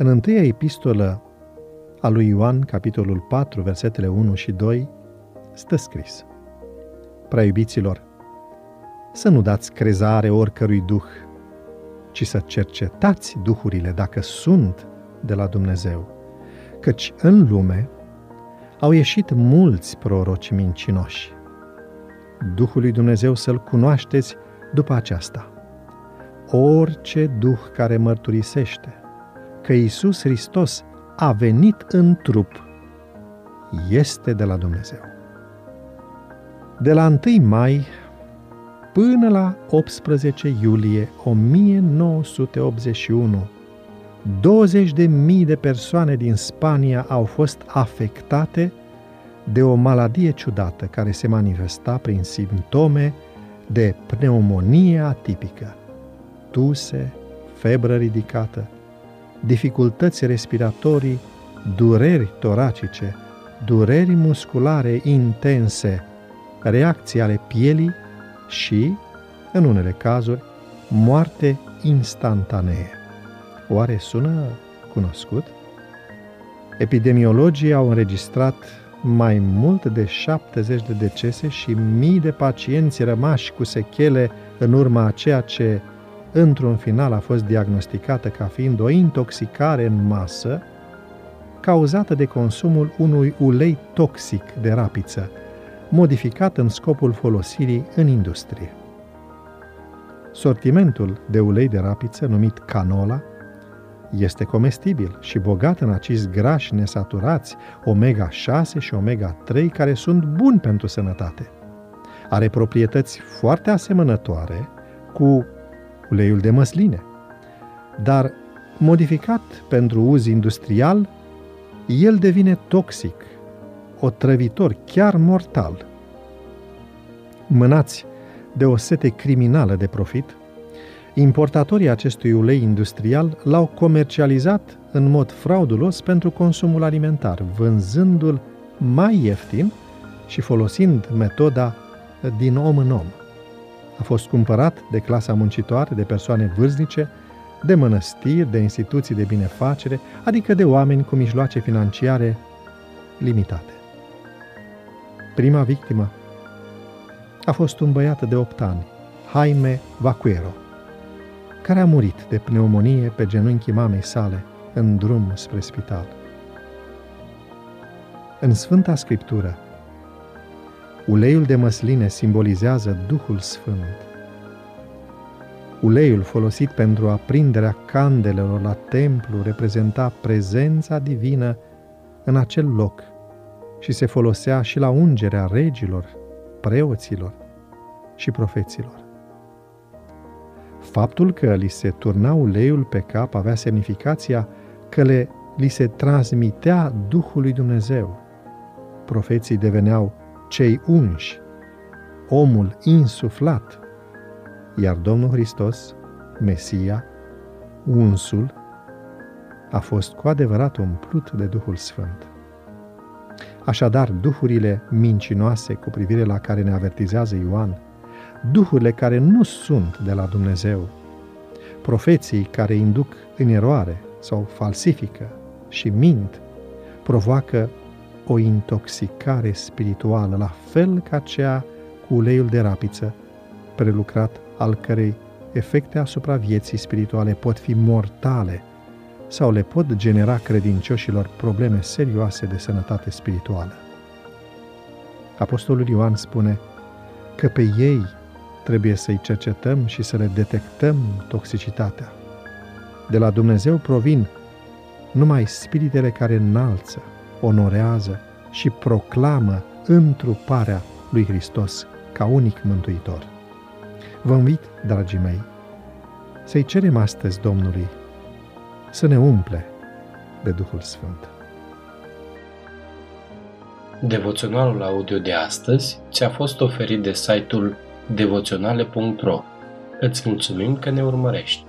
În întâia epistolă a lui Ioan, capitolul 4, versetele 1 și 2, stă scris. Prea iubiților, să nu dați crezare oricărui duh, ci să cercetați duhurile dacă sunt de la Dumnezeu, căci în lume au ieșit mulți proroci mincinoși. Duhul lui Dumnezeu să-L cunoașteți după aceasta. Orice duh care mărturisește că Isus Hristos a venit în trup este de la Dumnezeu. De la 1 mai până la 18 iulie 1981, 20 de mii de persoane din Spania au fost afectate de o maladie ciudată care se manifesta prin simptome de pneumonie atipică, tuse, febră ridicată, dificultăți respiratorii, dureri toracice, dureri musculare intense, reacții ale pielii și, în unele cazuri, moarte instantanee. Oare sună cunoscut? Epidemiologii au înregistrat mai mult de 70 de decese și mii de pacienți rămași cu sechele în urma a ceea ce, într-un final, a fost diagnosticată ca fiind o intoxicare în masă cauzată de consumul unui ulei toxic de rapiță, modificat în scopul folosirii în industrie. Sortimentul de ulei de rapiță, numit canola, este comestibil și bogat în acizi grași nesaturați, omega-6 și omega-3, care sunt buni pentru sănătate. Are proprietăți foarte asemănătoare cu uleiul de măsline, dar modificat pentru uz industrial, el devine toxic, otrăvitor, chiar mortal. Mânați de o sete criminală de profit, Importatorii acestui ulei industrial l-au comercializat în mod fraudulos pentru consumul alimentar, vânzându-l mai ieftin și folosind metoda din om în om. A fost cumpărat de clasa muncitoare, de persoane vârstnice, de mănăstiri, de instituții de binefacere, adică de oameni cu mijloace financiare limitate. Prima victimă a fost un băiat de 8 ani, Jaime Vaquero, care a murit de pneumonie pe genunchii mamei sale în drum spre spital. În Sfânta Scriptură, uleiul de măsline simbolizează Duhul Sfânt. Uleiul folosit pentru aprinderea candelelor la templu reprezenta prezența divină în acel loc și se folosea și la ungerea regilor, preoților și profeților. Faptul că li se turna uleiul pe cap avea semnificația că le, li se transmitea Duhul lui Dumnezeu. Profeții deveneau cei unși, omul insuflat, iar Domnul Hristos, Mesia, unsul, a fost cu adevărat umplut de Duhul Sfânt. Așadar, duhurile mincinoase cu privire la care ne avertizează Ioan duhurile care nu sunt de la Dumnezeu, profeții care induc în eroare sau falsifică și mint, provoacă o intoxicare spirituală, la fel ca cea cu uleiul de rapiță, prelucrat al cărei efecte asupra vieții spirituale pot fi mortale sau le pot genera credincioșilor probleme serioase de sănătate spirituală. Apostolul Ioan spune că pe ei trebuie să-i cercetăm și să le detectăm toxicitatea. De la Dumnezeu provin numai spiritele care înalță, onorează și proclamă întruparea lui Hristos ca unic mântuitor. Vă invit, dragii mei, să-i cerem astăzi Domnului să ne umple de Duhul Sfânt. Devoționalul audio de astăzi ți-a fost oferit de site-ul devoționale.ro. Îți mulțumim că ne urmărești!